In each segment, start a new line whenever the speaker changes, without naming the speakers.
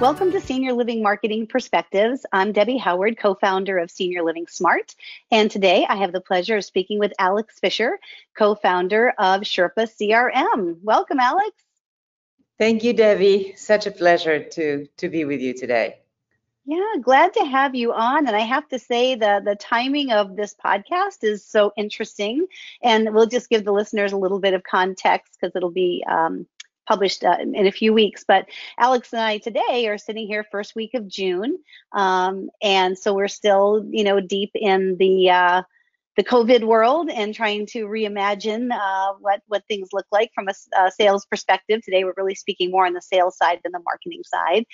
Welcome to Senior Living Marketing Perspectives. I'm Debbie Howard, co founder of Senior Living Smart. And today I have the pleasure of speaking with Alex Fisher, co founder of Sherpa CRM. Welcome, Alex.
Thank you, Debbie. Such a pleasure to, to be with you today.
Yeah, glad to have you on. And I have to say the the timing of this podcast is so interesting. And we'll just give the listeners a little bit of context because it'll be um, published uh, in a few weeks. But Alex and I today are sitting here first week of June, um, and so we're still, you know, deep in the uh, the COVID world and trying to reimagine uh, what what things look like from a, a, sales perspective. Today, we're really speaking more on the sales side than the marketing side.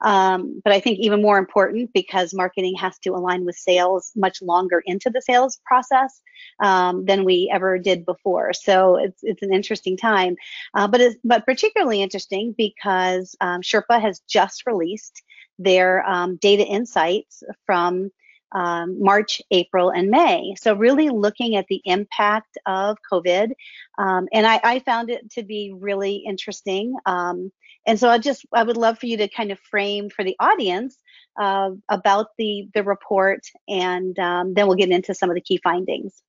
Um, but I think even more important because marketing has to align with sales much longer into the sales process um, than we ever did before. So it's it's an interesting time, uh, but it's but particularly interesting because um, Sherpa has just released their um, data insights from um, March, April, and May. So really looking at the impact of COVID, um, and I, I, found it to be really interesting. Um, and so I just I would love for you to kind of frame for the audience uh, about the the report, and um, then we'll get into some of the key findings.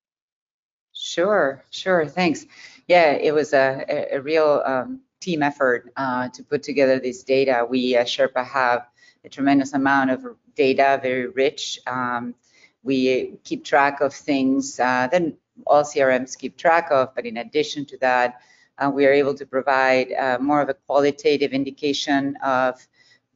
Sure, sure. Thanks. Yeah, it was a, a, real um, team effort uh, to put together this data. We at Sherpa have a tremendous amount of data, very rich. Um, we keep track of things uh, that all CRMs keep track of, but in addition to that, uh, we are able to provide uh, more of a qualitative indication of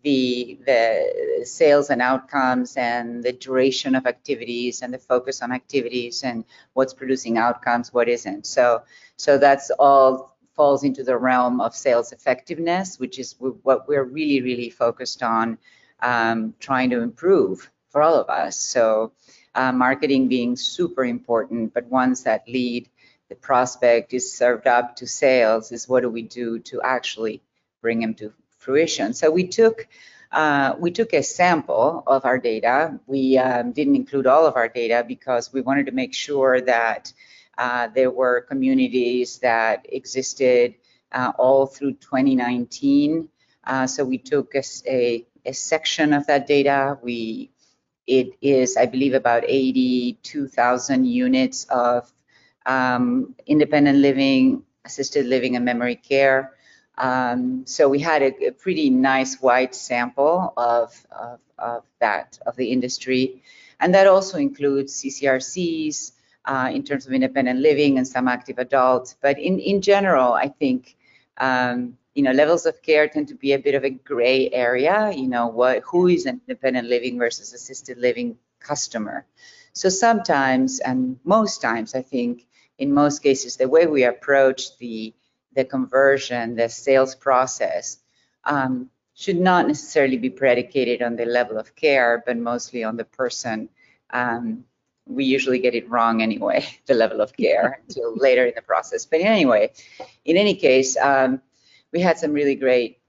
the, the sales and outcomes and the duration of activities and the focus on activities and what's producing outcomes, what isn't. So, so that's all falls into the realm of sales effectiveness, which is what we're really, really focused on um, trying to improve for all of us. So uh, marketing being super important, but once that lead, the prospect is served up to sales is what do we do to actually bring them to fruition. So we took uh, we took a sample of our data. We um, didn't include all of our data because we wanted to make sure that uh, there were communities that existed uh, all through 2019. Uh, so we took a, a, a section of that data. We it is, I believe, about 82,000 units of um, independent living, assisted living, and memory care. Um, so we had a, a, pretty nice wide sample of, of, of, that, of the industry. And that also includes CCRCs uh, in terms of independent living and some active adults. But in, in general, I think um, you know, levels of care tend to be a bit of a gray area. You know, what who is an independent living versus assisted living customer. So sometimes, and most times, I think, in most cases, the way we approach the the conversion, the sales process, um, should not necessarily be predicated on the level of care, but mostly on the person. Um, we usually get it wrong anyway, the level of care until later in the process. But anyway, in any case, um, we had some really great,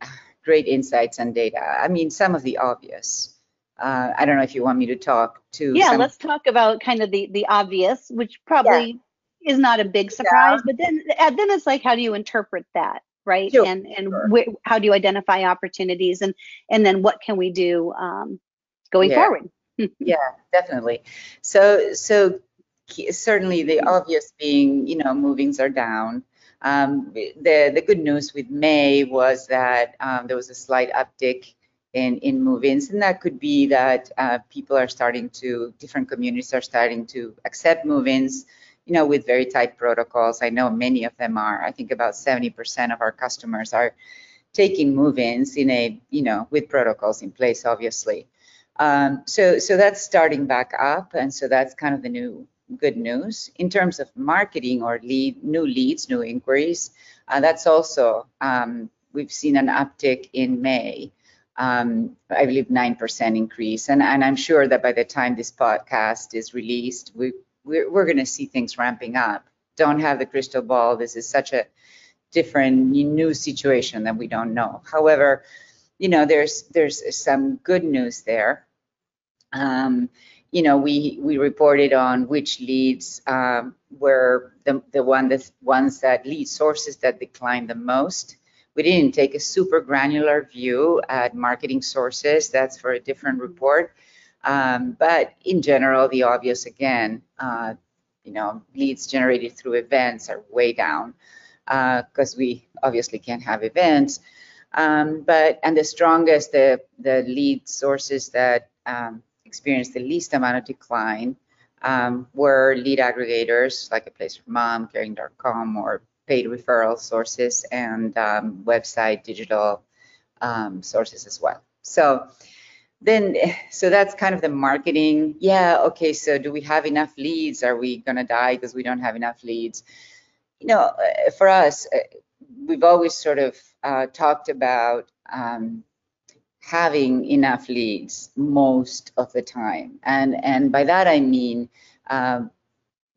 great insights and data. I mean, some of the obvious. Uh, I don't know if you want me to talk to.
Yeah, some... let's talk about kind of the the obvious, which probably yeah. is not a big surprise. Yeah. But then then it's like, how do you interpret that, right? Sure. And and sure. how do you identify opportunities, and and then what can we do um, going
yeah.
forward?
yeah, definitely. So so certainly the obvious being, you know, movings are down. Um, the, the good news with May was that um, there was a slight uptick in, in move-ins, and that could be that uh, people are starting to, different communities are starting to accept move-ins, you know, with very tight protocols. I know many of them are. I think about 70% of our customers are taking move-ins in a, you know, with protocols in place, obviously. Um, so, so that's starting back up, and so that's kind of the new good news. In terms of marketing or lead, new leads, new inquiries, uh, that's also, um, we've seen an uptick in May. Um, I believe 9% increase. And, and I'm sure that by the time this podcast is released, we, we're, we're going to see things ramping up. Don't have the crystal ball. This is such a different new situation that we don't know. However, you know, there's there's some good news there. Um, you know, we we reported on which leads um, were the the one that ones that lead sources that declined the most, We didn't take a super granular view at marketing sources. That's for a different report. Um, but in general, the obvious again, uh, you know, leads generated through events are way down because uh, we obviously can't have events. Um, but and the strongest, the the lead sources that um, experienced the least amount of decline um, were lead aggregators like a place for mom, caring.com, or paid referral sources and um, website digital um, sources as well. So then, so that's kind of the marketing. Yeah, okay, so do we have enough leads? Are we gonna die because we don't have enough leads? You know, uh, for us, uh, we've always sort of uh, talked about um, having enough leads most of the time. And, and by that I mean, um,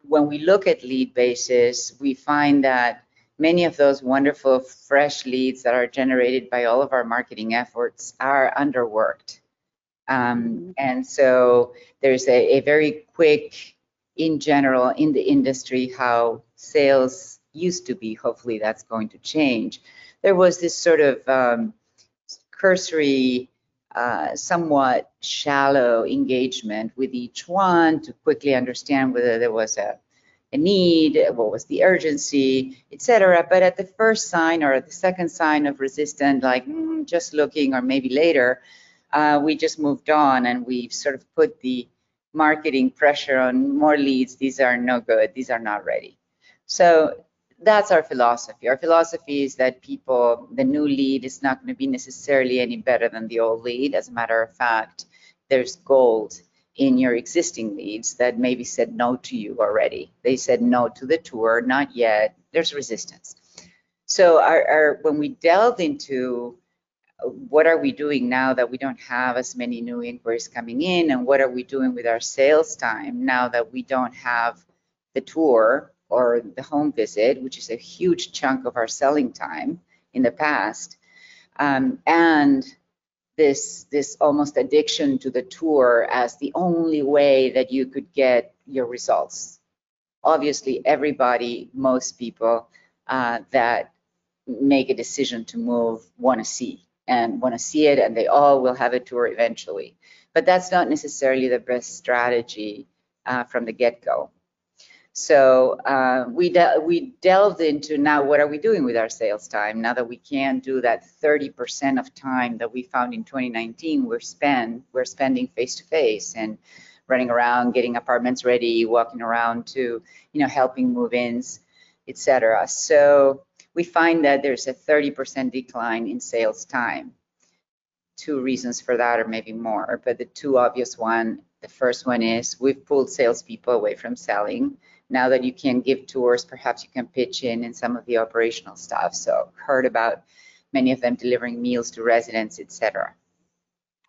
when we look at lead bases, we find that many of those wonderful fresh leads that are generated by all of our marketing efforts are underworked. Um, mm-hmm. and so there's a, a, very quick, in general, in the industry, how sales used to be. Hopefully that's going to change. There was this sort of um, cursory, uh, somewhat shallow engagement with each one to quickly understand whether there was a, a need, what was the urgency, etc. But at the first sign or the second sign of resistance, like mm, just looking or maybe later, uh, we just moved on and we've sort of put the marketing pressure on more leads. These are no good. These are not ready. So that's our philosophy. Our philosophy is that people, the new lead is not going to be necessarily any better than the old lead. As a matter of fact, there's gold in your existing leads that maybe said no to you already. They said no to the tour, not yet. There's resistance. So our, our, when we delved into what are we doing now that we don't have as many new inquiries coming in and what are we doing with our sales time now that we don't have the tour or the home visit, which is a huge chunk of our selling time in the past, um, and this this almost addiction to the tour as the only way that you could get your results. Obviously, everybody, most people uh, that make a decision to move want to see and want to see it, and they all will have a tour eventually. But that's not necessarily the best strategy uh, from the get-go. So uh, we de we delved into now what are we doing with our sales time now that we can't do that 30% of time that we found in 2019 we're spend we're spending face to face and running around getting apartments ready walking around to you know helping move-ins etc. So we find that there's a 30% decline in sales time. Two reasons for that, or maybe more, but the two obvious one, the first one is we've pulled salespeople away from selling. Now that you can give tours, perhaps you can pitch in in some of the operational stuff. So heard about many of them delivering meals to residents, etc.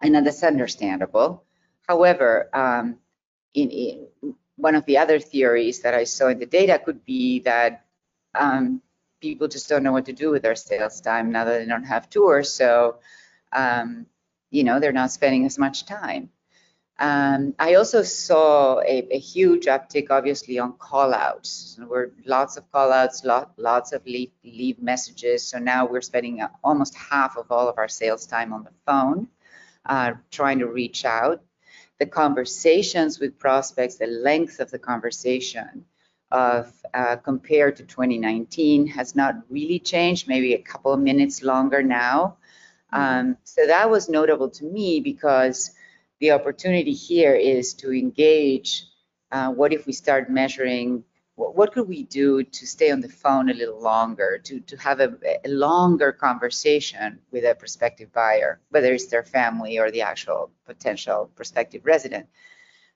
And that's understandable. However, um, in, in, one of the other theories that I saw in the data could be that um, people just don't know what to do with their sales time now that they don't have tours. So, um, you know, they're not spending as much time. Um, I also saw a, a, huge uptick, obviously, on call-outs. There were lots of call-outs, lot, lots of leave, leave messages. So now we're spending almost half of all of our sales time on the phone, uh, trying to reach out. The conversations with prospects, the length of the conversation, of uh, compared to 2019 has not really changed, maybe a couple of minutes longer now. Mm-hmm. Um, so that was notable to me because the opportunity here is to engage. Uh, what if we start measuring? What, what, could we do to stay on the phone a little longer, to, to have a, a longer conversation with a prospective buyer, whether it's their family or the actual potential prospective resident?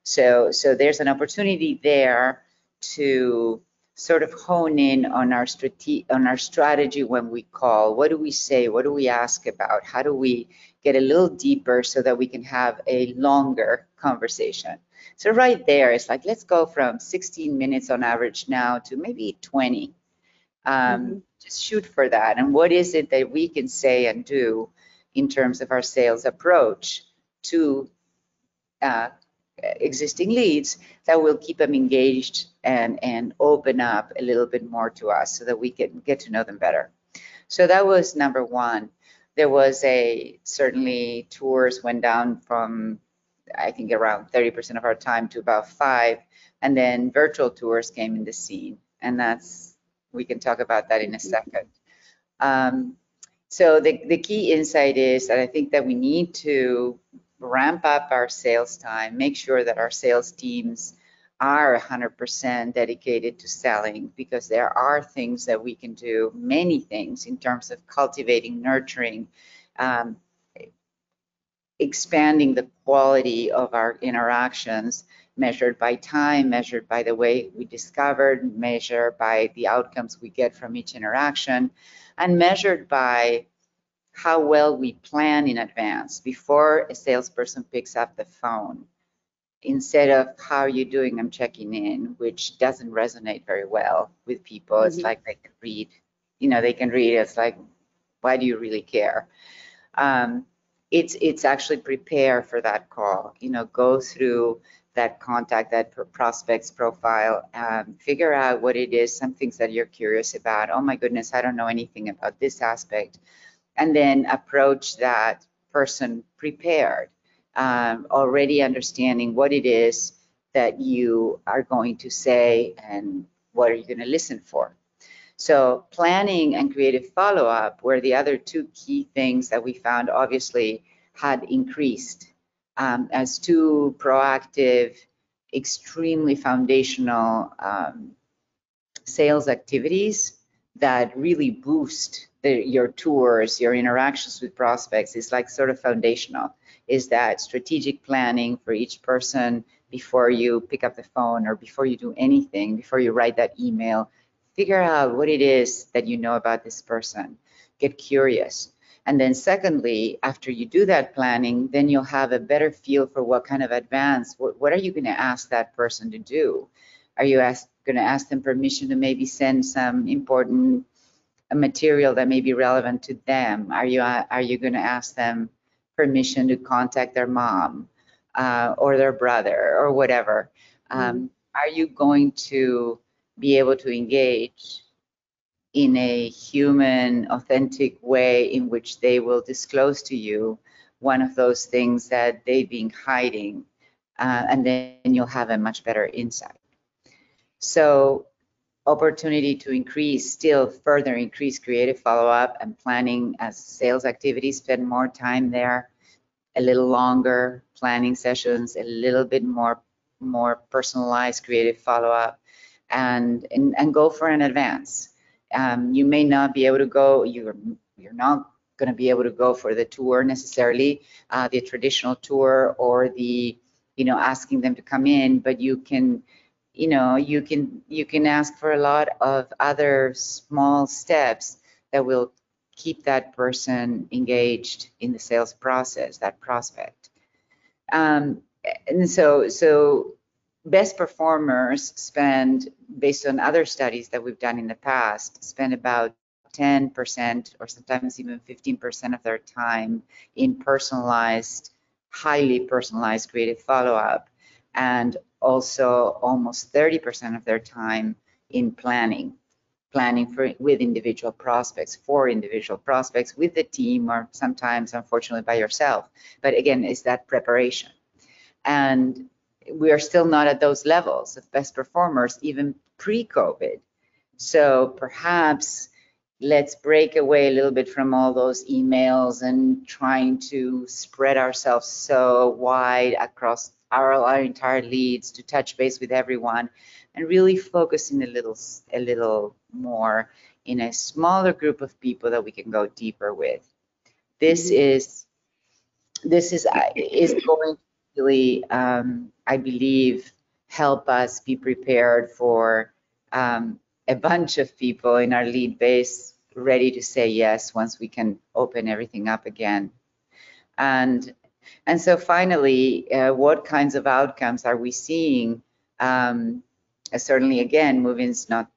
So, so there's an opportunity there to sort of hone in on our strate- on our strategy when we call. What do we say? What do we ask about? How do we get a little deeper so that we can have a longer conversation? So right there, it's like let's go from 16 minutes on average now to maybe 20. Um, mm-hmm. Just shoot for that. And what is it that we can say and do in terms of our sales approach to uh, existing leads that will keep them engaged and, and open up a little bit more to us so that we can get to know them better. So that was number one. There was a certainly tours went down from I think around 30% of our time to about five, and then virtual tours came in the scene, and that's we can talk about that in a second. Um, so the, the key insight is that I think that we need to ramp up our sales time, make sure that our sales teams are 100% dedicated to selling because there are things that we can do, many things in terms of cultivating, nurturing, um, expanding the quality of our interactions measured by time, measured by the way we discovered, measured by the outcomes we get from each interaction, and measured by how well we plan in advance before a salesperson picks up the phone instead of how are you doing i'm checking in which doesn't resonate very well with people. Mm-hmm. it's like they can read you know they can read it's like why do you really care? Um, it's it's actually prepare for that call you know go through that contact that prospects profile um, figure out what it is some things that you're curious about. Oh my goodness i don't know anything about this aspect and then approach that person prepared um, already understanding what it is that you are going to say and what are you going to listen for. So planning and creative follow-up were the other two key things that we found obviously had increased um, as two proactive, extremely foundational um, sales activities that really boost the, your tours, your interactions with prospects is like sort of foundational is that strategic planning for each person before you pick up the phone or before you do anything, before you write that email, figure out what it is that you know about this person. Get curious. And then secondly, after you do that planning, then you'll have a better feel for what kind of advance, what, what are you going to ask that person to do? Are you going to ask them permission to maybe send some important material that may be relevant to them? Are you, are you going to ask them permission to contact their mom uh, or their brother or whatever. Um, mm-hmm. Are you going to be able to engage in a human, authentic way in which they will disclose to you one of those things that they've been hiding? Uh, and then you'll have a much better insight. So opportunity to increase, still further increase creative follow-up and planning as sales activities, spend more time there, a little longer planning sessions, a little bit more more personalized creative follow-up, and, and, and go for an advance. Um, you may not be able to go, you're, you're not going to be able to go for the tour necessarily, uh, the traditional tour or the, you know, asking them to come in, but you can you know you can you can ask for a lot of other small steps that will keep that person engaged in the sales process that prospect. Um, and so so best performers spend based on other studies that we've done in the past spend about 10% or sometimes even 15% of their time in personalized highly personalized creative follow-up and also almost 30% of their time in planning, planning for with individual prospects, for individual prospects, with the team, or sometimes, unfortunately, by yourself. But again, it's that preparation. And we are still not at those levels of best performers, even pre-COVID. So perhaps let's break away a little bit from all those emails and trying to spread ourselves so wide across our, our entire leads to touch base with everyone and really focusing a little a little more in a smaller group of people that we can go deeper with. This mm-hmm. is this is uh, is going to really, um, I believe, help us be prepared for um, a bunch of people in our lead base ready to say yes once we can open everything up again. And and so finally, uh, what kinds of outcomes are we seeing? Um, uh, certainly, again, moving's not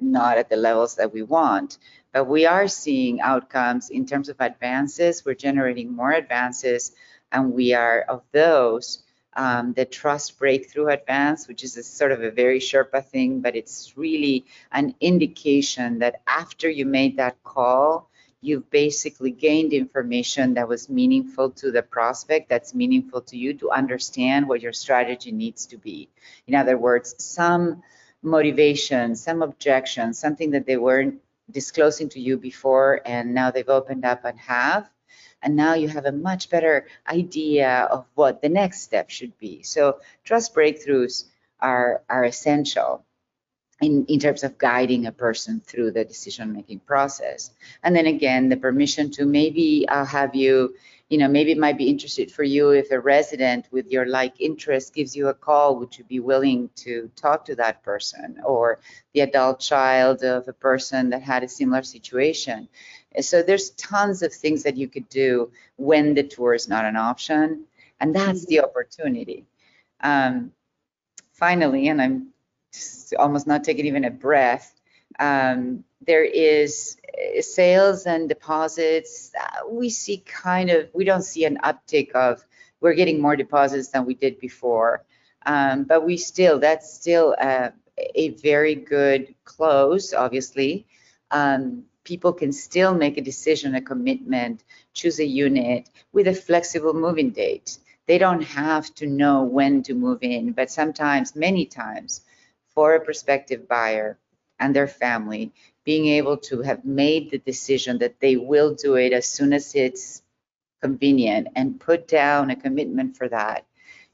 not at the levels that we want, but we are seeing outcomes in terms of advances. We're generating more advances, and we are of those. um, the Trust Breakthrough Advance, which is a sort of a very Sherpa thing, but it's really an indication that after you made that call, you've basically gained information that was meaningful to the prospect, that's meaningful to you to understand what your strategy needs to be. In other words, some motivation, some objection, something that they weren't disclosing to you before and now they've opened up and have and now you have a much better idea of what the next step should be. So trust breakthroughs are, are essential in, in terms of guiding a person through the decision-making process. And then again, the permission to maybe I'll have you, you know, maybe it might be interested for you if a resident with your like interest gives you a call, would you be willing to talk to that person? Or the adult child of a person that had a similar situation. So there's tons of things that you could do when the tour is not an option, and that's the opportunity. Um, finally, and I'm almost not taking even a breath, um, there is uh, sales and deposits. Uh, we see kind of, we don't see an uptick of, we're getting more deposits than we did before. Um, but we still, that's still a, a very good close, obviously. Um, people can still make a decision, a commitment, choose a unit with a flexible moving date. They don't have to know when to move in, but sometimes, many times, for a prospective buyer and their family, being able to have made the decision that they will do it as soon as it's convenient and put down a commitment for that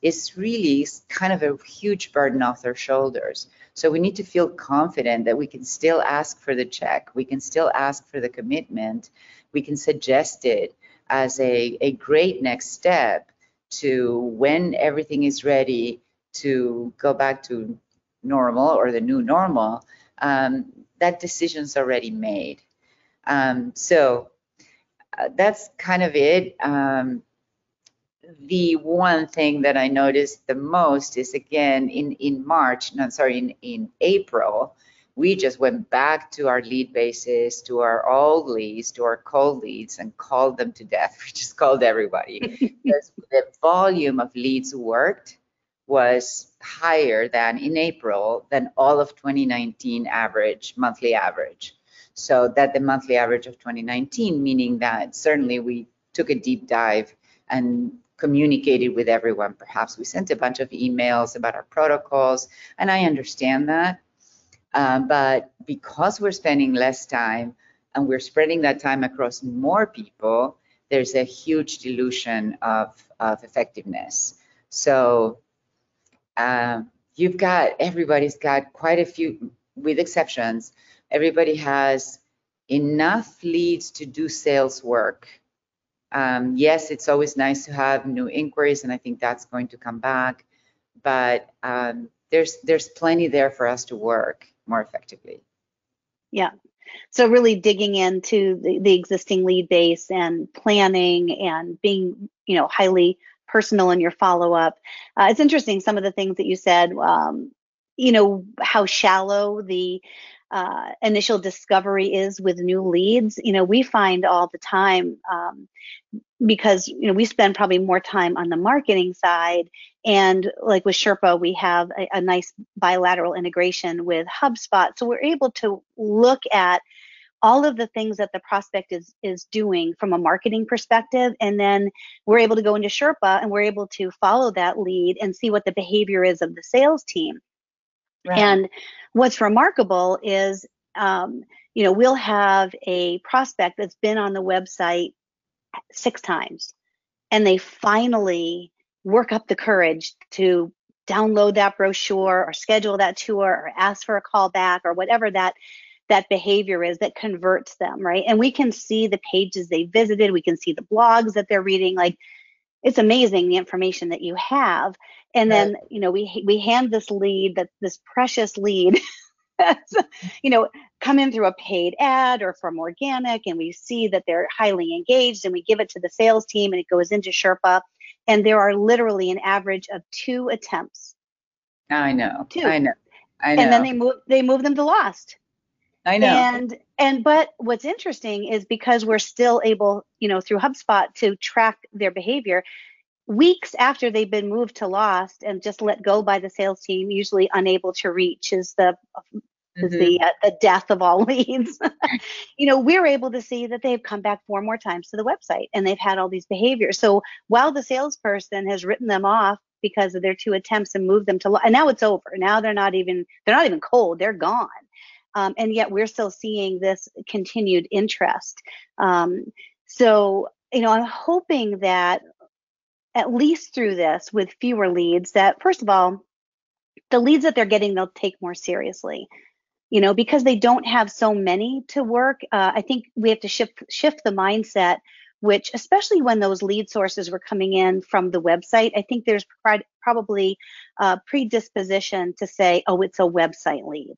is really kind of a huge burden off their shoulders. So we need to feel confident that we can still ask for the check, we can still ask for the commitment, we can suggest it as a, a great next step to when everything is ready to go back to normal or the new normal, um, that decision's already made. Um, so uh, that's kind of it. Um, the one thing that I noticed the most is again in in March, no, sorry, in in April, we just went back to our lead bases, to our old leads, to our cold leads, and called them to death. We just called everybody because the volume of leads worked was higher than in April than all of 2019 average monthly average. So that the monthly average of 2019, meaning that certainly we took a deep dive and communicated with everyone. Perhaps we sent a bunch of emails about our protocols, and I understand that. Um, but because we're spending less time and we're spreading that time across more people, there's a huge dilution of, of effectiveness. So um, you've got, everybody's got quite a few, with exceptions, everybody has enough leads to do sales work um, yes, it's always nice to have new inquiries, and I think that's going to come back. But um, there's there's plenty there for us to work more effectively.
Yeah. So really digging into the, the existing lead base and planning and being, you know, highly personal in your follow up. Uh, it's interesting some of the things that you said. Um, you know how shallow the uh, initial discovery is with new leads. You know, we find all the time um, because you know we spend probably more time on the marketing side, and like with Sherpa, we have a, a nice bilateral integration with HubSpot, so we're able to look at all of the things that the prospect is is doing from a marketing perspective and then we're able to go into sherpa and we're able to follow that lead and see what the behavior is of the sales team Right. And what's remarkable is, um, you know, we'll have a prospect that's been on the website six times and they finally work up the courage to download that brochure or schedule that tour or ask for a call back or whatever that that behavior is that converts them right? And we can see the pages they visited. We can see the blogs that they're reading. Like it's amazing the information that you have. And right. then you know we we hand this lead that this precious lead you know come in through a paid ad or from organic and we see that they're highly engaged and we give it to the sales team and it goes into sherpa. And there are literally an average of two attempts.
I know. Two. I know. I know
and then they move they move them to lost
I know.
And and but what's interesting is because we're still able, you know, through HubSpot to track their behavior, weeks after they've been moved to lost and just let go by the sales team, usually unable to reach is the is mm-hmm. the uh, the death of all leads. you know, we're able to see that they've come back four more times to the website and they've had all these behaviors. So while the salesperson has written them off because of their two attempts and moved them to and now it's over. Now they're not even they're not even cold. They're gone. Um, and yet we're still seeing this continued interest. Um, so you know, I'm hoping that at least through this with fewer leads that first of all the leads that they're getting they'll take more seriously you know because they don't have so many to work uh, i think we have to shift shift the mindset which especially when those lead sources were coming in from the website i think there's probably a predisposition to say oh it's a website lead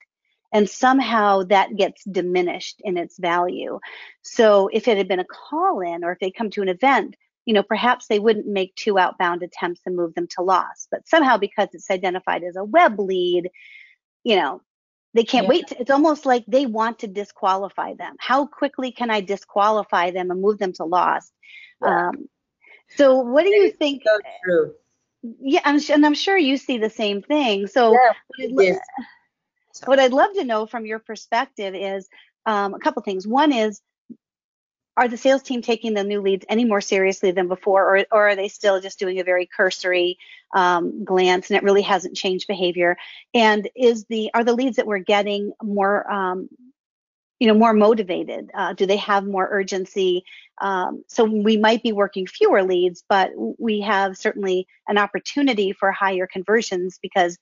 and somehow that gets diminished in its value so if it had been a call in or if they come to an event you know, perhaps they wouldn't make two outbound attempts and move them to loss. But somehow, because it's identified as a web lead, you know, they can't yeah. wait. To, it's almost like they want to disqualify them. How quickly can I disqualify them and move them to loss? Yeah. Um, so, what do you think?
So.
Yeah, I'm, and I'm sure you see the same thing. So, yeah, I'd, what I'd love to know from your perspective is um, a couple things. One is are the sales team taking the new leads any more seriously than before, or, or are they still just doing a very cursory um, glance and it really hasn't changed behavior? And is the are the leads that we're getting more um, you know more motivated uh, do they have more urgency um, so we might be working fewer leads but we have certainly an opportunity for higher conversions because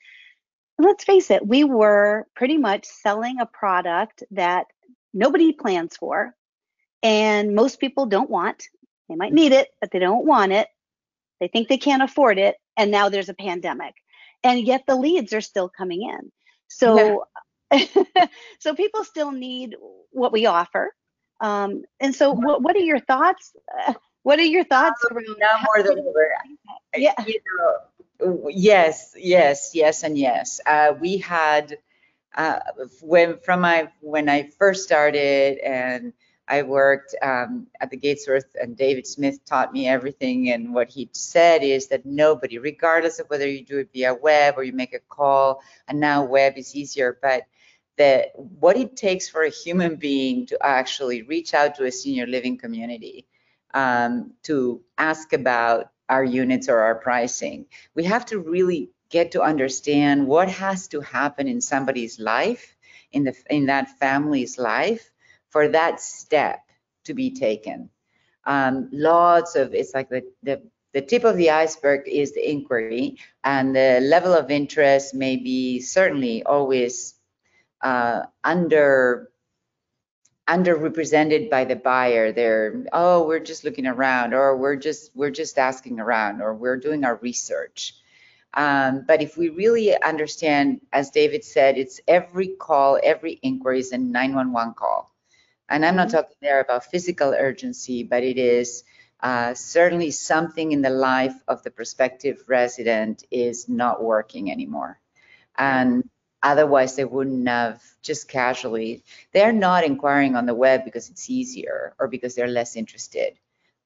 let's face it we were pretty much selling a product that nobody plans for and most people don't want. They might need it, but they don't want it. They think they can't afford it, and now there's a pandemic, and yet the leads are still coming in. So, yeah. so people still need what we offer. Um, and so, what, what are your thoughts? Uh, what are your thoughts
um, around? Now more than ever. Yeah. You know, yes, yes, yes, and yes. Uh, we had uh, when from my when I first started and I worked um, at the Gatesworth, and David Smith taught me everything. And what he said is that nobody, regardless of whether you do it via web or you make a call, and now web is easier, but that what it takes for a human being to actually reach out to a senior living community um, to ask about our units or our pricing, we have to really get to understand what has to happen in somebody's life, in the in that family's life for that step to be taken. Um, lots of it's like the, the the tip of the iceberg is the inquiry, and the level of interest may be certainly always uh, under underrepresented by the buyer. They're oh, we're just looking around, or we're just we're just asking around, or we're doing our research. Um, but if we really understand, as David said, it's every call, every inquiry is a 911 call. And I'm not mm-hmm. talking there about physical urgency, but it is uh, certainly something in the life of the prospective resident is not working anymore. And otherwise, they wouldn't have just casually, they're not inquiring on the web because it's easier or because they're less interested.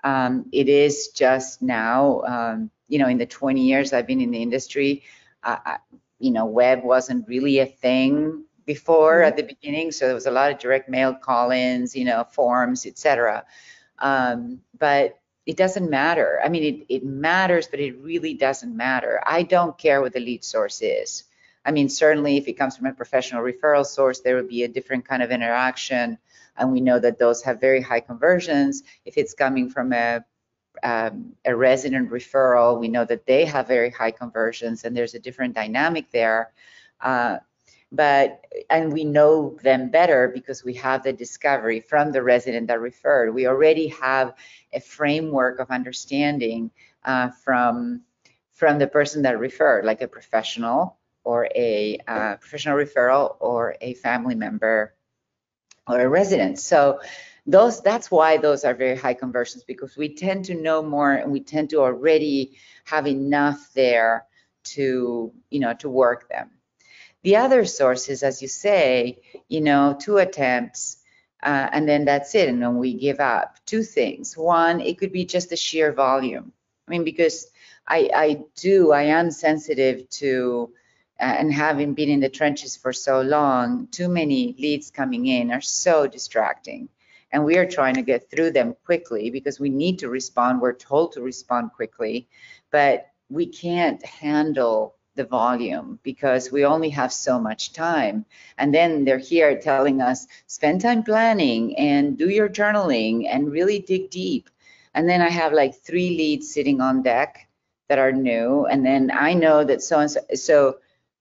Um, it is just now, um, you know, in the 20 years I've been in the industry, uh, you know, web wasn't really a thing before mm-hmm. at the beginning. So there was a lot of direct mail call-ins, you know, forms, etc. Um, but it doesn't matter. I mean, it, it matters, but it really doesn't matter. I don't care what the lead source is. I mean, certainly if it comes from a professional referral source, there would be a different kind of interaction. And we know that those have very high conversions. If it's coming from a um, a resident referral, we know that they have very high conversions and there's a different dynamic there. Uh, but and we know them better because we have the discovery from the resident that referred. We already have a framework of understanding uh, from from the person that referred, like a professional or a uh, professional referral or a family member or a resident. So those that's why those are very high conversions because we tend to know more and we tend to already have enough there to you know to work them the other sources, as you say, you know, two attempts, uh, and then that's it, and then we give up. Two things. One, it could be just the sheer volume. I mean, because I, I do, I am sensitive to, Uh, and having been in the trenches for so long, too many leads coming in are so distracting. And we are trying to get through them quickly because we need to respond. We're told to respond quickly, but we can't handle the volume because we only have so much time. And then they're here telling us, spend time planning and do your journaling and really dig deep. And then I have like three leads sitting on deck that are new. And then I know that so and so, so,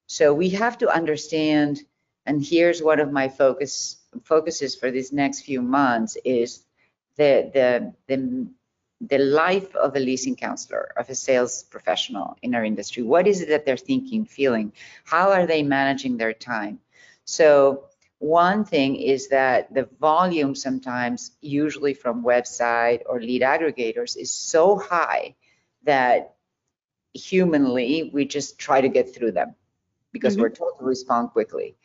so we have to understand, and here's one of my focus focuses for these next few months is the, the, the the life of a leasing counselor, of a sales professional in our industry. What is it that they're thinking, feeling? How are they managing their time? So one thing is that the volume sometimes, usually from website or lead aggregators, is so high that humanly we just try to get through them because mm-hmm. we're told to respond quickly.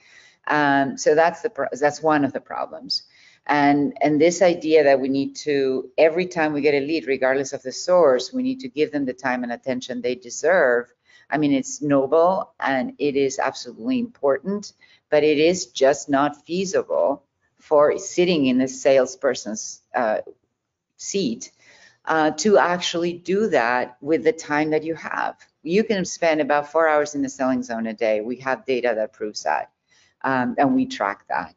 Um, so that's the that's one of the problems and and this idea that we need to every time we get a lead regardless of the source we need to give them the time and attention they deserve i mean it's noble and it is absolutely important but it is just not feasible for sitting in the salesperson's uh, seat uh, to actually do that with the time that you have you can spend about four hours in the selling zone a day we have data that proves that um, and we track that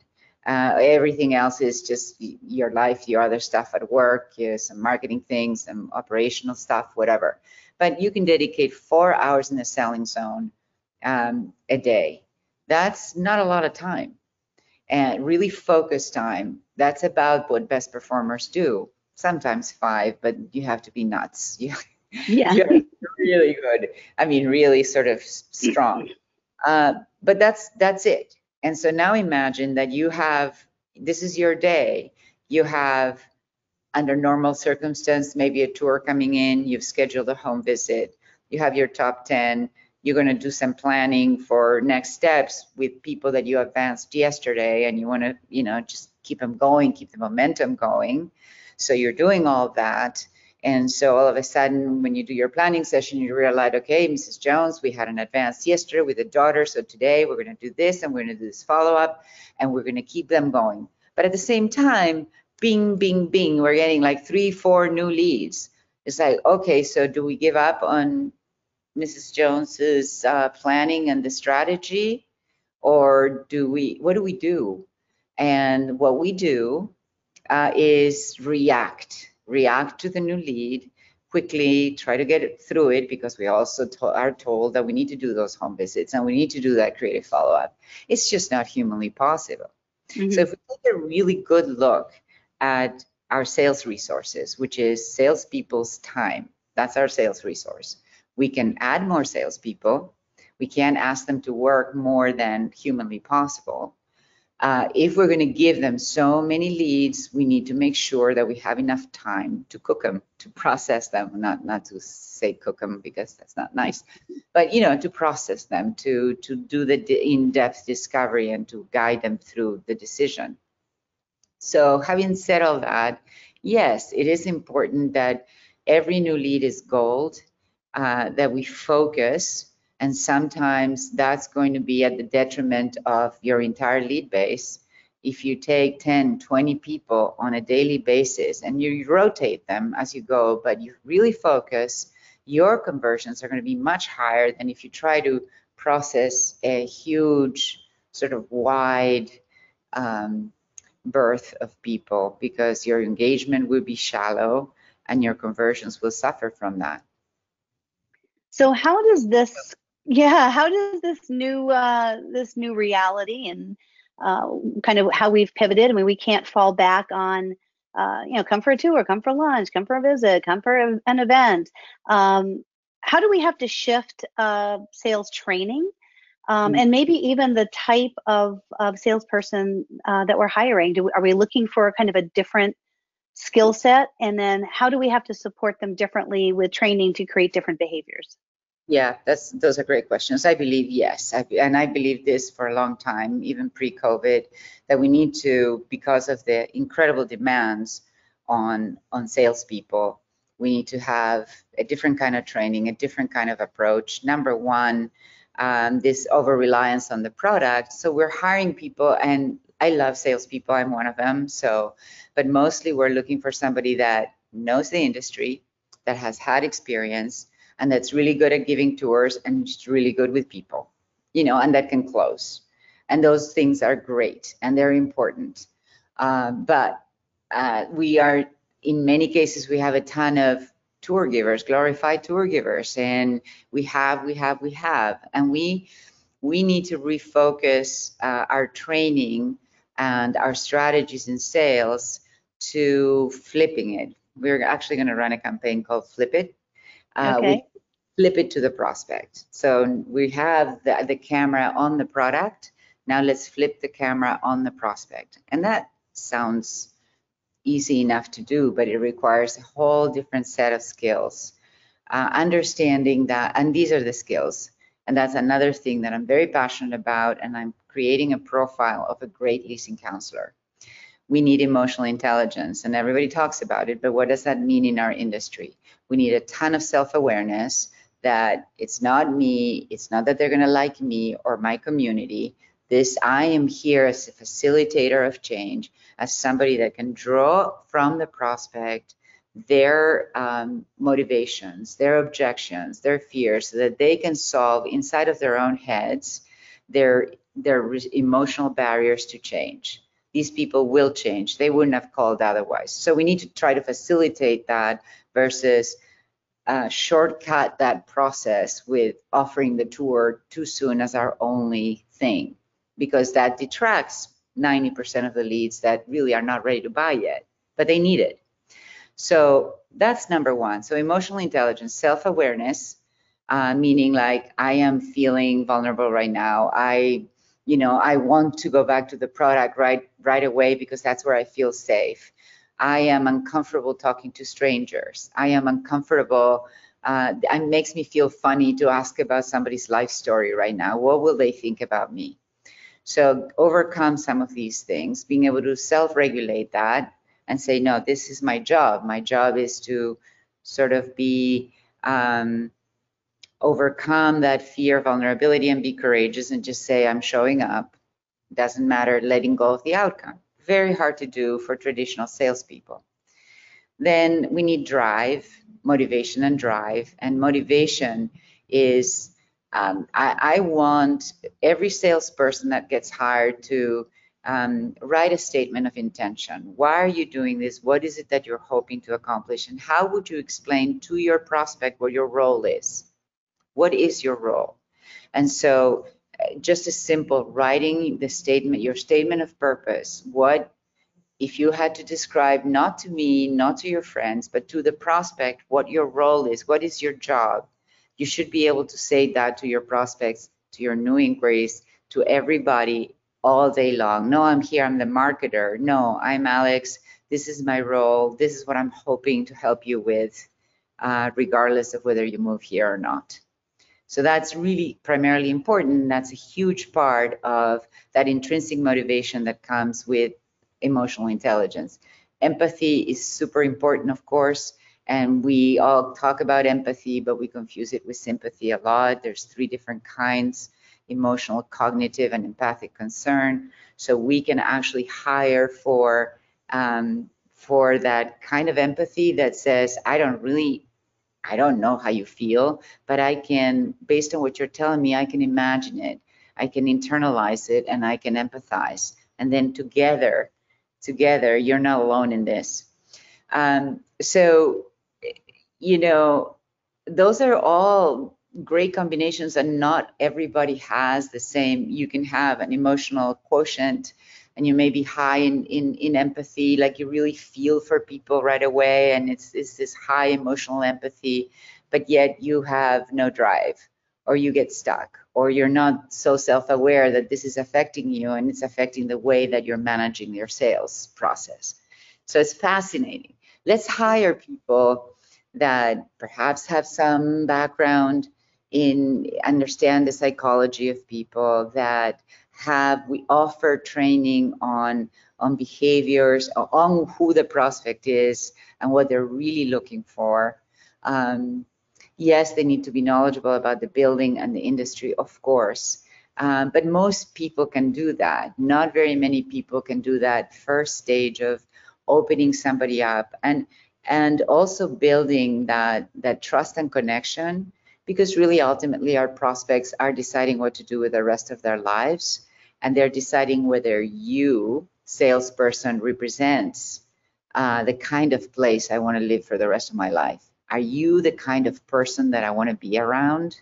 uh, everything else is just your life, your other stuff at work, some marketing things, some operational stuff, whatever. But you can dedicate four hours in the selling zone um, a day. That's not a lot of time. And really focused time. That's about what best performers do. Sometimes five, but you have to be nuts.
You, yeah.
Really good. I mean, really sort of strong. Uh, but that's that's it. And so now imagine that you have, this is your day. You have, under normal circumstance, maybe a tour coming in, you've scheduled a home visit, you have your top 10, you're going to do some planning for next steps with people that you advanced yesterday and you want to, you know, just keep them going, keep the momentum going. So you're doing all that. And so all of a sudden, when you do your planning session, you realize, okay, Mrs. Jones, we had an advance yesterday with a daughter. So today we're going to do this and we're going to do this follow up and we're going to keep them going. But at the same time, bing, bing, bing, we're getting like three, four new leads. It's like, okay, so do we give up on Mrs. Jones's uh, planning and the strategy? Or do we, what do we do? And what we do uh, is react react to the new lead, quickly try to get through it because we also to are told that we need to do those home visits and we need to do that creative follow-up. It's just not humanly possible. Mm-hmm. So if we take a really good look at our sales resources, which is salespeople's time, that's our sales resource. We can add more salespeople. We can ask them to work more than humanly possible uh, if we're going to give them so many leads, we need to make sure that we have enough time to cook them, to process them, not not to say cook them because that's not nice, but you know to process them, to to do the in-depth discovery and to guide them through the decision. So having said all that, yes, it is important that every new lead is gold, uh, that we focus and sometimes that's going to be at the detriment of your entire lead base. If you take 10, 20 people on a daily basis and you rotate them as you go, but you really focus, your conversions are going to be much higher than if you try to process a huge, sort of wide um, berth of people because your engagement will be shallow and your conversions will suffer from that.
So how does this yeah how does this new uh, this new reality and uh, kind of how we've pivoted? I mean we can't fall back on uh, you know come for a tour come for lunch come for a visit come for a, an event. Um, how do we have to shift uh, sales training? Um, mm-hmm. and maybe even the type of, of salesperson uh, that we're hiring. Do, are we looking for kind of a different skill set? And then how do we have to support them differently with training to create different behaviors
yeah, that's those are great questions. I believe yes, I, and I believe this for a long time, even pre-COVID, that we need to, because of the incredible demands on on salespeople, We need to have a different kind of training, a different kind of approach. Number one, um, this over reliance on the product. So we're hiring people, and I love salespeople. I'm one of them. So, but mostly we're looking for somebody that knows the industry, that has had experience, and that's really good at giving tours and just really good with people, you know, and that can close. And those things are great and they're important. Uh, but uh, we are, in many cases, we have a ton of tour givers, glorified tour givers, and we have, we have, we have, and we we need to refocus uh, our training and our strategies in sales to flipping it. We're actually going to run a campaign called Flip It.
Uh, okay.
flip it to the prospect. So we have the, the camera on the product. Now let's flip the camera on the prospect. And that sounds easy enough to do, but it requires a whole different set of skills. Uh, understanding that, and these are the skills. And that's another thing that I'm very passionate about, and I'm creating a profile of a great leasing counselor. We need emotional intelligence, and everybody talks about it, but what does that mean in our industry? We need a ton of self awareness that it's not me, it's not that they're going to like me or my community. This, I am here as a facilitator of change, as somebody that can draw from the prospect their um, motivations, their objections, their fears, so that they can solve inside of their own heads their their emotional barriers to change. These people will change. They wouldn't have called otherwise. So we need to try to facilitate that versus uh, shortcut that process with offering the tour too soon as our only thing, because that detracts 90% of the leads that really are not ready to buy yet, but they need it. So that's number one. So emotional intelligence, self-awareness, uh, meaning like I am feeling vulnerable right now. I you know, I want to go back to the product right right away because that's where I feel safe. I am uncomfortable talking to strangers. I am uncomfortable. Uh, it makes me feel funny to ask about somebody's life story right now. What will they think about me? So overcome some of these things, being able to self-regulate that and say, no, this is my job. My job is to sort of be um, overcome that fear, vulnerability, and be courageous and just say, I'm showing up. Doesn't matter, letting go of the outcome. Very hard to do for traditional salespeople. Then we need drive, motivation, and drive. And motivation is um, I, I, want every salesperson that gets hired to um, write a statement of intention. Why are you doing this? What is it that you're hoping to accomplish? And how would you explain to your prospect what your role is? What is your role? And so just a simple writing the statement, your statement of purpose. What, if you had to describe not to me, not to your friends, but to the prospect, what your role is, what is your job? You should be able to say that to your prospects, to your new inquiries, to everybody all day long. No, I'm here, I'm the marketer. No, I'm Alex. This is my role. This is what I'm hoping to help you with, uh, regardless of whether you move here or not. So that's really primarily important. That's a huge part of that intrinsic motivation that comes with emotional intelligence. Empathy is super important, of course, and we all talk about empathy, but we confuse it with sympathy a lot. There's three different kinds, emotional, cognitive, and empathic concern. So we can actually hire for um, for that kind of empathy that says, I don't really I don't know how you feel, but I can, based on what you're telling me, I can imagine it. I can internalize it and I can empathize. And then together, together, you're not alone in this. Um, so, you know, those are all great combinations and not everybody has the same. You can have an emotional quotient and you may be high in, in, in empathy, like you really feel for people right away, and it's, it's this high emotional empathy, but yet you have no drive, or you get stuck, or you're not so self-aware that this is affecting you and it's affecting the way that you're managing your sales process. So it's fascinating. Let's hire people that perhaps have some background in understand the psychology of people that have we offer training on on behaviors on who the prospect is and what they're really looking for. Um, yes they need to be knowledgeable about the building and the industry of course um, but most people can do that. Not very many people can do that first stage of opening somebody up and and also building that that trust and connection because really ultimately our prospects are deciding what to do with the rest of their lives and they're deciding whether you salesperson represents uh, the kind of place I want to live for the rest of my life. Are you the kind of person that I want to be around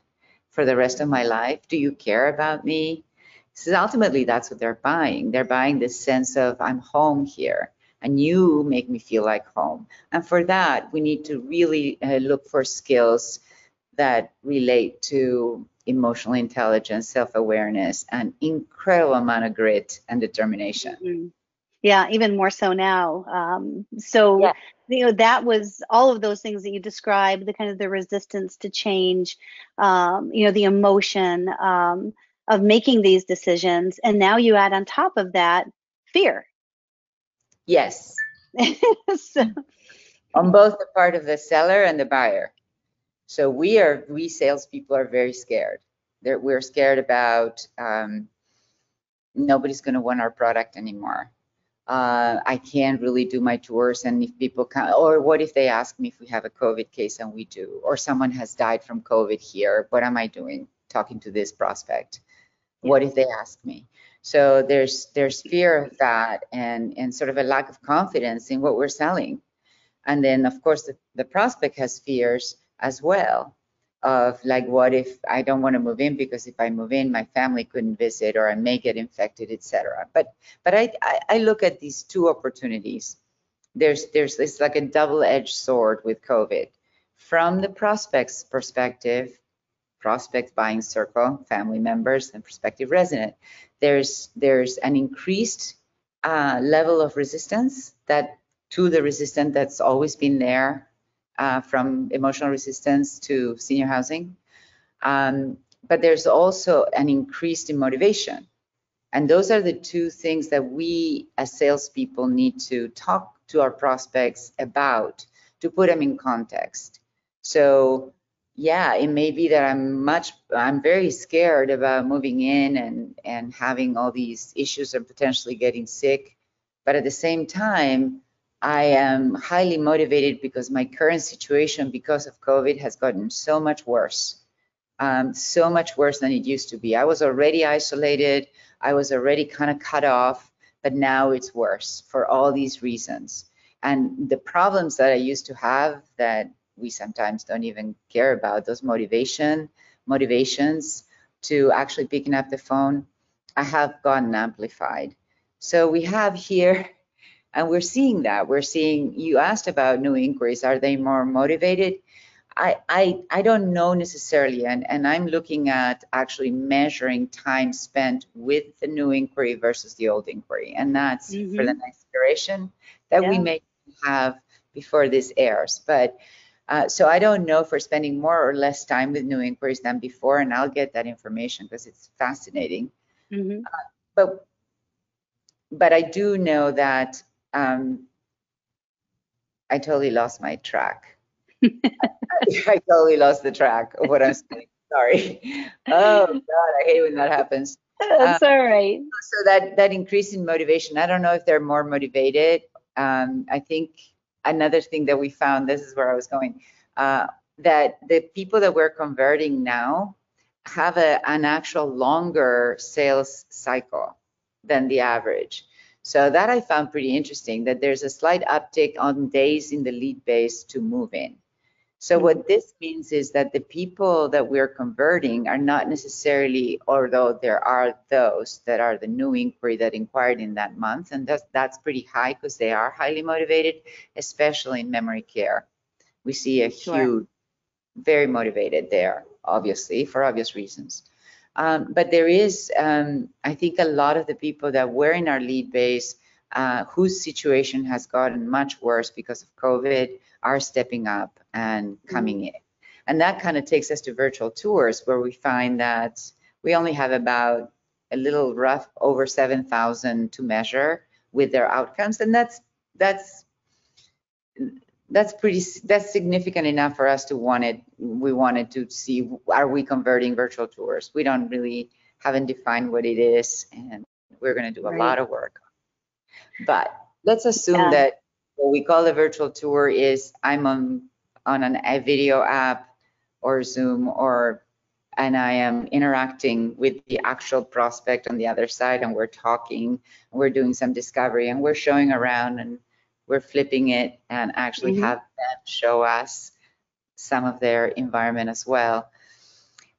for the rest of my life? Do you care about me? So ultimately, that's what they're buying. They're buying this sense of I'm home here and you make me feel like home. And for that, we need to really uh, look for skills that relate to emotional intelligence, self-awareness, and incredible amount of grit and determination.
Mm-hmm. Yeah, even more so now. Um, so yeah. you know that was all of those things that you described, the kind of the resistance to change, um, you know, the emotion um, of making these decisions, and now you add on top of that fear.
Yes. so. On both the part of the seller and the buyer. So we are, we salespeople are very scared. They're, we're scared about um, nobody's going to want our product anymore. Uh, I can't really do my tours, and if people come, or what if they ask me if we have a COVID case and we do, or someone has died from COVID here, what am I doing talking to this prospect? What if they ask me? So there's there's fear of that, and and sort of a lack of confidence in what we're selling, and then of course the, the prospect has fears as well of like what if I don't want to move in because if I move in my family couldn't visit or I may get infected etc. But but I, I, I look at these two opportunities. There's there's it's like a double-edged sword with COVID. From the prospect's perspective, prospect buying circle, family members, and prospective resident, there's there's an increased uh, level of resistance that to the resistance that's always been there uh, from emotional resistance to senior housing. Um, but there's also an increase in motivation. And those are the two things that we as salespeople need to talk to our prospects about to put them in context. So yeah, it may be that I'm much, I'm very scared about moving in and, and having all these issues and potentially getting sick. But at the same time, I am highly motivated because my current situation because of COVID has gotten so much worse, um, so much worse than it used to be. I was already isolated. I was already kind of cut off, but now it's worse for all these reasons. And the problems that I used to have that we sometimes don't even care about, those motivation, motivations to actually picking up the phone, I have gotten amplified. So we have here and we're seeing that. We're seeing, you asked about new inquiries. Are they more motivated? I, I, I don't know necessarily, and, and I'm looking at actually measuring time spent with the new inquiry versus the old inquiry, and that's mm-hmm. for the next iteration that yeah. we may have before this airs. But uh, so I don't know if we're spending more or less time with new inquiries than before, and I'll get that information because it's fascinating. Mm-hmm. Uh, but but I do know that um, I totally lost my track. I, totally lost the track of what I'm saying. Sorry. Oh God, I hate when that happens.
That's uh, all right.
So that that increase in motivation. I don't know if they're more motivated. Um, I think another thing that we found. This is where I was going. Uh, that the people that we're converting now have a, an actual longer sales cycle than the average. So that I found pretty interesting that there's a slight uptick on days in the lead base to move in. So what mm-hmm. this means is that the people that we're converting are not necessarily, although there are those that are the new inquiry that inquired in that month, and that's, that's pretty high because they are highly motivated, especially in memory care. We see a sure. huge, very motivated there, obviously, for obvious reasons. Um, but there is, um, I think, a lot of the people that were in our lead base uh, whose situation has gotten much worse because of COVID are stepping up and coming mm-hmm. in. And that kind of takes us to virtual tours where we find that we only have about a little rough over 7,000 to measure with their outcomes. And that's, that's, that's pretty, that's significant enough for us to want it. We wanted to see, are we converting virtual tours? We don't really, haven't defined what it is. And we're going to do a right. lot of work. But let's assume yeah. that what we call a virtual tour is I'm on on an, a video app or Zoom or and I am interacting with the actual prospect on the other side and we're talking, we're doing some discovery and we're showing around and we're flipping it and actually mm-hmm. have them show us some of their environment as well.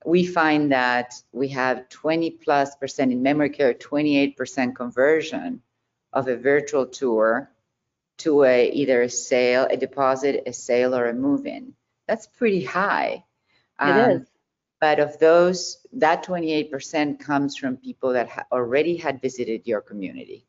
We find that we have 20 plus percent in memory care, 28% conversion of a virtual tour to a either a sale, a deposit, a sale, or a move-in. That's pretty high.
It um, is.
But of those, that 28% comes from people that ha- already had visited your community.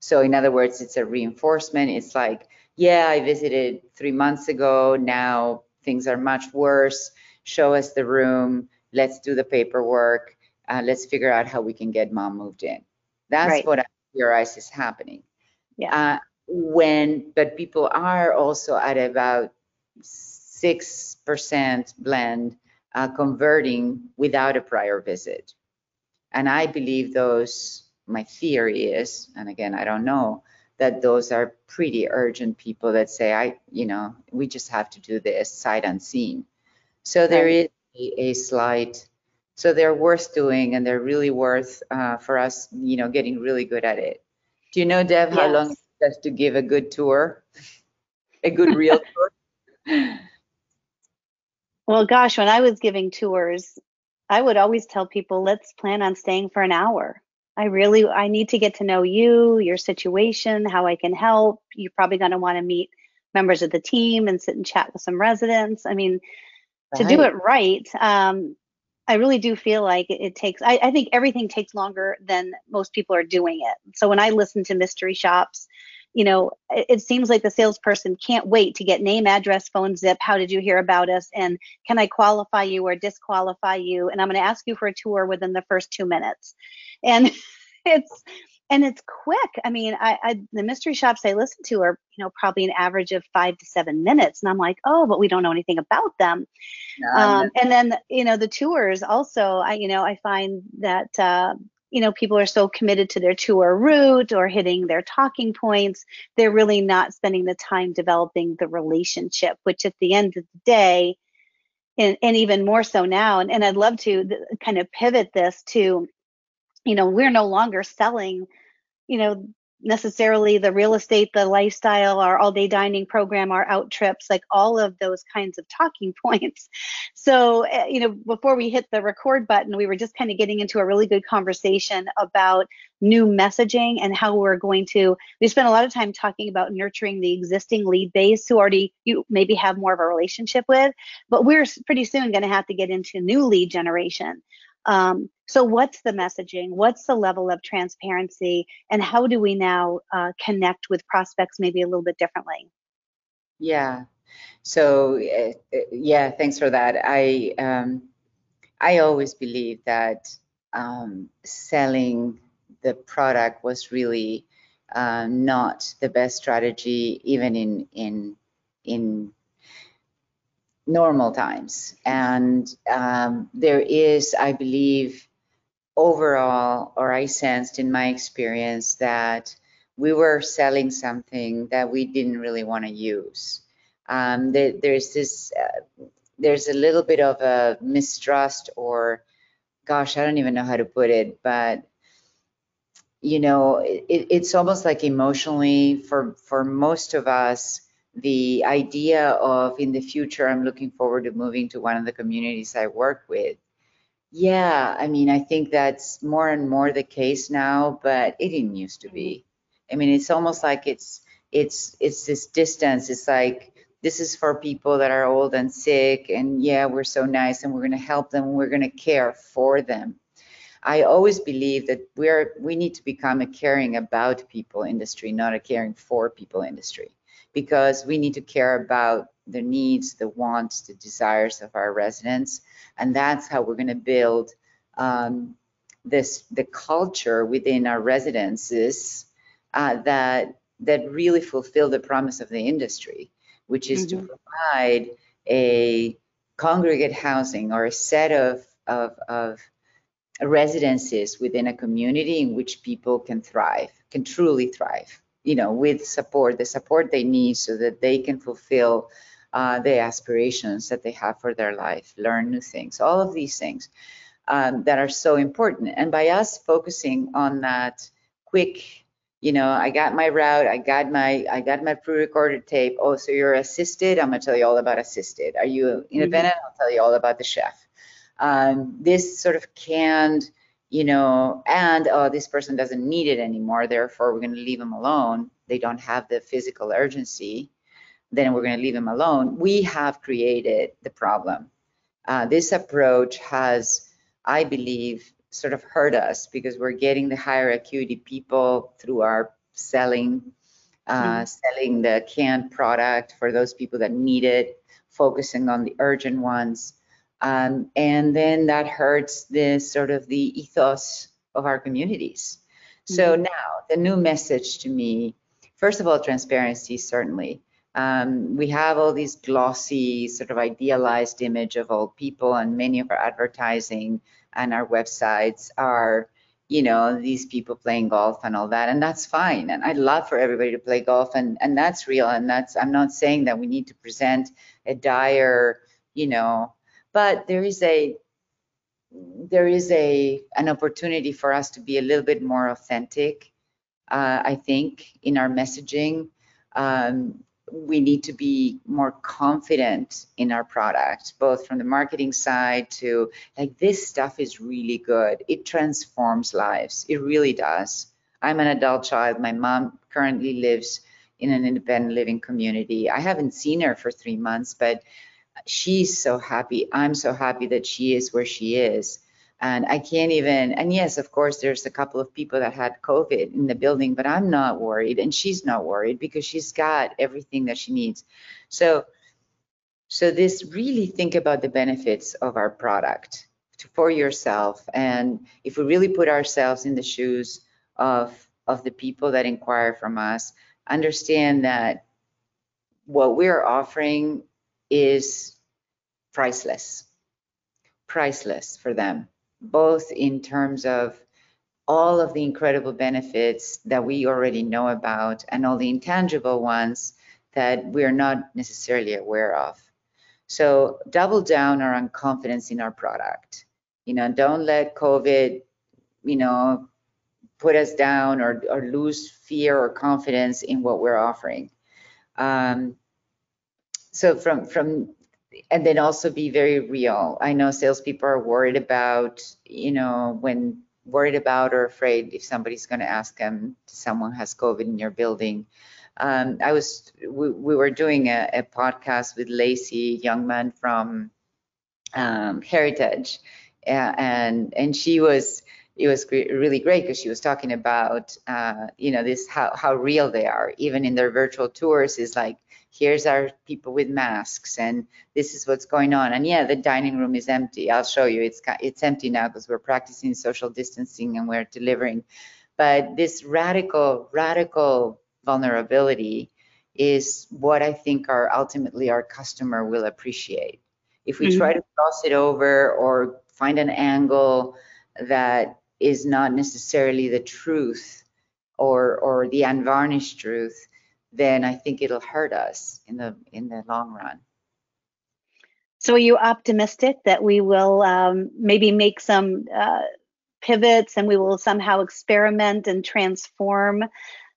So in other words, it's a reinforcement. It's like, yeah, I visited three months ago. Now things are much worse. Show us the room. Let's do the paperwork. Uh, let's figure out how we can get mom moved in. That's right. what I theorize is happening.
Yeah. Uh,
when, but people are also at about 6% blend uh, converting without a prior visit. And I believe those, my theory is, and again, I don't know, that those are pretty urgent people that say, I, you know, we just have to do this sight unseen. So there is a, a slight, so they're worth doing and they're really worth uh, for us, you know, getting really good at it. Do you know, Deb, yes. how long just to give a good tour, a good real tour?
Well, gosh, when I was giving tours, I would always tell people, let's plan on staying for an hour. I really, I need to get to know you, your situation, how I can help. You're probably going to want to meet members of the team and sit and chat with some residents. I mean, right. to do it right, um, I really do feel like it, takes, I, I, think everything takes longer than most people are doing it. So when I listen to mystery shops, you know, it, it seems like the salesperson can't wait to get name, address, phone zip. How did you hear about us? And can I qualify you or disqualify you? And I'm going to ask you for a tour within the first two minutes. And it's, and it's quick. I mean, I, I, the mystery shops I listen to are, you know, probably an average of five to seven minutes, and I'm like, oh, but we don't know anything about them. No, um, and then, you know, the tours also, I, you know, I find that, uh, you know, people are so committed to their tour route or hitting their talking points, they're really not spending the time developing the relationship, which at the end of the day, and, and even more so now, and, and I'd love to kind of pivot this to you know we're no longer selling you know necessarily the real estate, the lifestyle, our all day dining program, our out trips, like all of those kinds of talking points. So, eh, you know, before we hit the record button, we were just kind of getting into a really good conversation about new messaging and how we're going to. We spent a lot of time talking about nurturing the existing lead base who already you maybe have more of a relationship with, but we're pretty soon going to have to get into new lead generation. Um, so, what's the messaging? What's the level of transparency? And how do we now uh, connect with prospects maybe a little bit differently?
Yeah. So, uh, yeah, thanks for that. I um, I always believe that um, selling the product was really uh, not the best strategy, even in in in normal times. And um, there is, I believe, overall, or I sensed in my experience that we were selling something that we didn't really want to use. Um, there, there's this, uh, there's a little bit of a mistrust, or gosh, I don't even know how to put it, but you know, it, it's almost like emotionally for for most of us the idea of in the future, I'm looking forward to moving to one of the communities I work with. Yeah, I mean, I think that's more and more the case now, but it didn't used to be. I mean, it's almost like it's it's it's this distance. It's like this is for people that are old and sick, and yeah, we're so nice, and we're going to help them, we're going to care for them. I always believe that we're we need to become a caring about people industry, not a caring for people industry because we need to care about the needs, the wants, the desires of our residents, and that's how we're going to build um, this the culture within our residences uh, that that really fulfill the promise of the industry, which is mm-hmm. to provide a congregate housing or a set of, of, of residences within a community in which people can thrive, can truly thrive, you know, with support, the support they need so that they can fulfill uh, the aspirations that they have for their life, learn new things, all of these things um, that are so important. And by us focusing on that quick, you know, I got my route, I got my, I got my pre-recorded tape. Oh, so you're assisted? I'm gonna tell you all about assisted. Are you independent? Mm-hmm. I'll tell you all about the chef. Um, this sort of canned, you know, and oh, this person doesn't need it anymore, therefore we're going to leave them alone. They don't have the physical urgency, then we're going to leave them alone. We have created the problem. Uh, this approach has, I believe, sort of hurt us because we're getting the higher acuity people through our selling, uh, mm-hmm. selling the canned product for those people that need it, focusing on the urgent ones. Um, and then that hurts the sort of the ethos of our communities. So mm-hmm. now the new message to me, first of all, transparency, certainly. Um, we have all these glossy, sort of idealized image of old people, and many of our advertising and our websites are, you know, these people playing golf and all that, and that's fine. And I'd love for everybody to play golf, and and that's real. And that's I'm not saying that we need to present a dire, you know, but there is a there is a an opportunity for us to be a little bit more authentic. Uh, I think in our messaging. Um, we need to be more confident in our product, both from the marketing side to like this stuff is really good. It transforms lives. It really does. I'm an adult child. My mom currently lives in an independent living community. I haven't seen her for three months, but she's so happy. I'm so happy that she is where she is. And I can't even, and yes, of course, there's a couple of people that had COVID in the building, but I'm not worried. And she's not worried because she's got everything that she needs. So, so this really think about the benefits of our product for yourself. And if we really put ourselves in the shoes of, of the people that inquire from us, understand that what we're offering is priceless, priceless for them, both in terms of all of the incredible benefits that we already know about and all the intangible ones that we're not necessarily aware of. So double down on confidence in our product. You know, don't let COVID, you know, put us down or, or lose fear or confidence in what we're offering. Um, so from from and then also be very real. I know salespeople are worried about, you know, when worried about or afraid if somebody's going to ask them, someone has COVID in your building. Um, I was, we, we were doing a, a, podcast with Lacey Youngman from um, Heritage, and and she was, it was really great because she was talking about, uh, you know, this how how real they are, even in their virtual tours. Is like here's our people with masks and this is what's going on. And yeah the dining room is empty. I'll show you. It's it's empty now because we're practicing social distancing and we're delivering. But this radical radical vulnerability is what i think our ultimately our customer will appreciate. If we mm-hmm. try to cross it over or find an angle that is not necessarily the truth or or the unvarnished truth then I think it'll hurt us in the in the long run.
So are you optimistic that we will um, maybe make some uh, pivots and we will somehow experiment and transform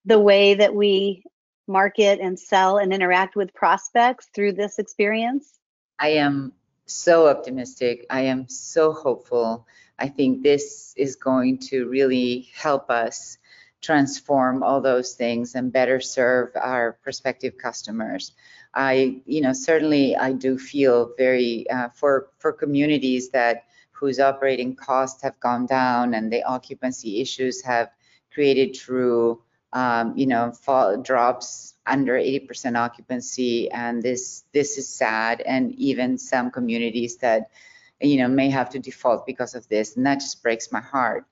the way that we market and sell and interact with prospects through this experience?
I am so optimistic. I am so hopeful. I think this is going to really help us transform all those things and better serve our prospective customers. I, you know, certainly I do feel very uh, for for communities that whose operating costs have gone down and the occupancy issues have created true um, you know, fall drops under 80% occupancy, and this this is sad. And even some communities that, you know, may have to default because of this, and that just breaks my heart.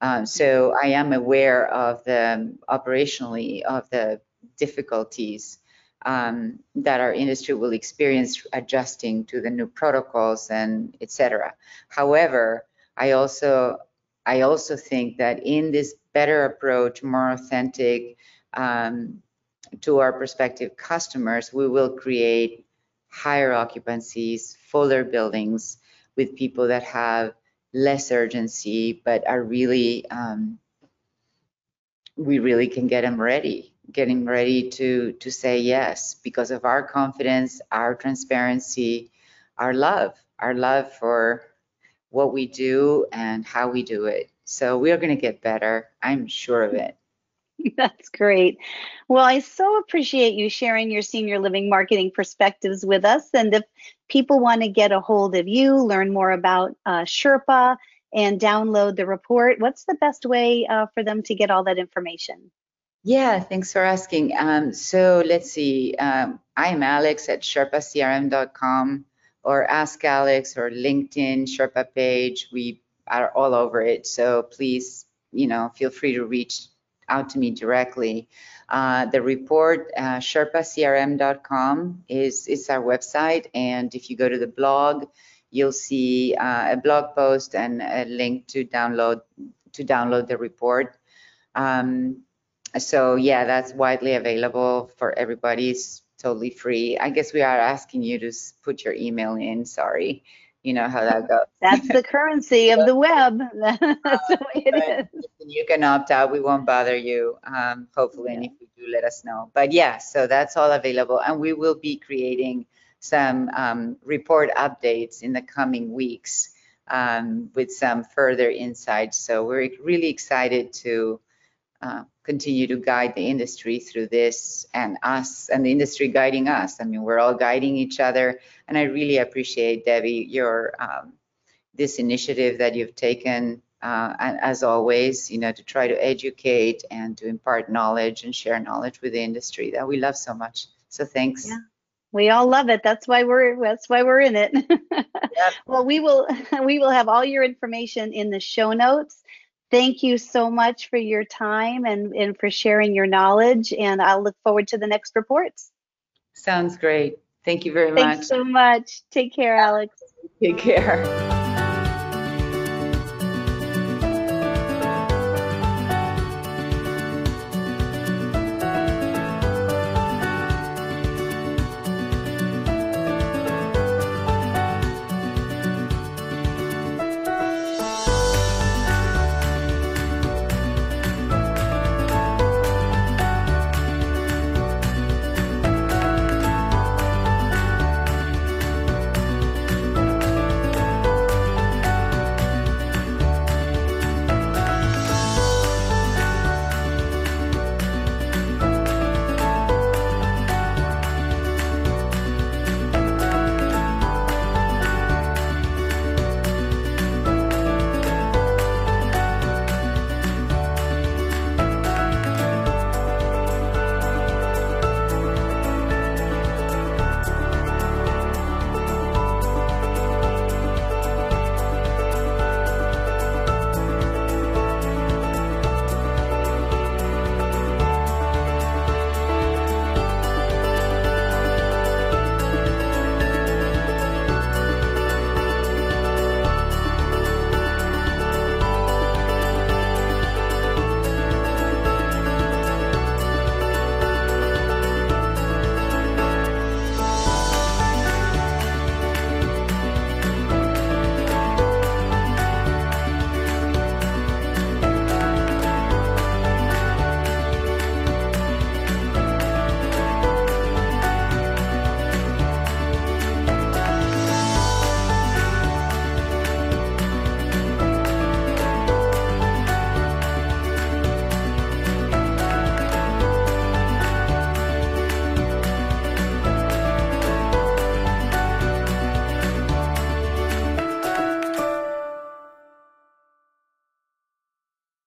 Um, so I am aware of the operationally of the difficulties um, that our industry will experience adjusting to the new protocols and et cetera. However, I also I also think that in this better approach, more authentic um, to our prospective customers, we will create higher occupancies, fuller buildings with people that have less urgency, but are really, um, we really can get them ready, getting ready to, to say yes because of our confidence, our transparency, our love, our love for what we do and how we do it. So we are going to get better. I'm sure of it.
That's great. Well, I so appreciate you sharing your senior living marketing perspectives with us. And if people want to get a hold of you, learn more about uh, Sherpa, and download the report, what's the best way uh, for them to get all that information?
Yeah, thanks for asking. Um, so let's see. Um, I'm Alex at SherpaCRM.com or Ask Alex or LinkedIn Sherpa page. We are all over it. So please, you know, feel free to reach out to me directly. Uh, the report, uh, SherpaCRM.com is, is our website. And if you go to the blog, you'll see uh, a blog post and a link to download to download the report. Um, so yeah, that's widely available for everybody. It's totally free. I guess we are asking you to put your email in. Sorry you know how that goes.
That's the currency of the web. That's the way
it is. You can opt out. We won't bother you, um, hopefully. And if you do, let us know. But yeah, so that's all available. And we will be creating some um, report updates in the coming weeks um, with some further insights. So we're really excited to uh, continue to guide the industry through this and us and the industry guiding us. I mean, we're all guiding each other. And I really appreciate, Debbie, your um, this initiative that you've taken, uh, and as always, you know, to try to educate and to impart knowledge and share knowledge with the industry that we love so much. So thanks.
Yeah. We all love it. That's why we're that's why we're in it. yep. Well, we will we will have all your information in the show notes thank you so much for your time and, and for sharing your knowledge. And I'll look forward to the next reports.
Sounds great. Thank you very
Thanks
much.
Thanks so much. Take care, Alex.
Take care.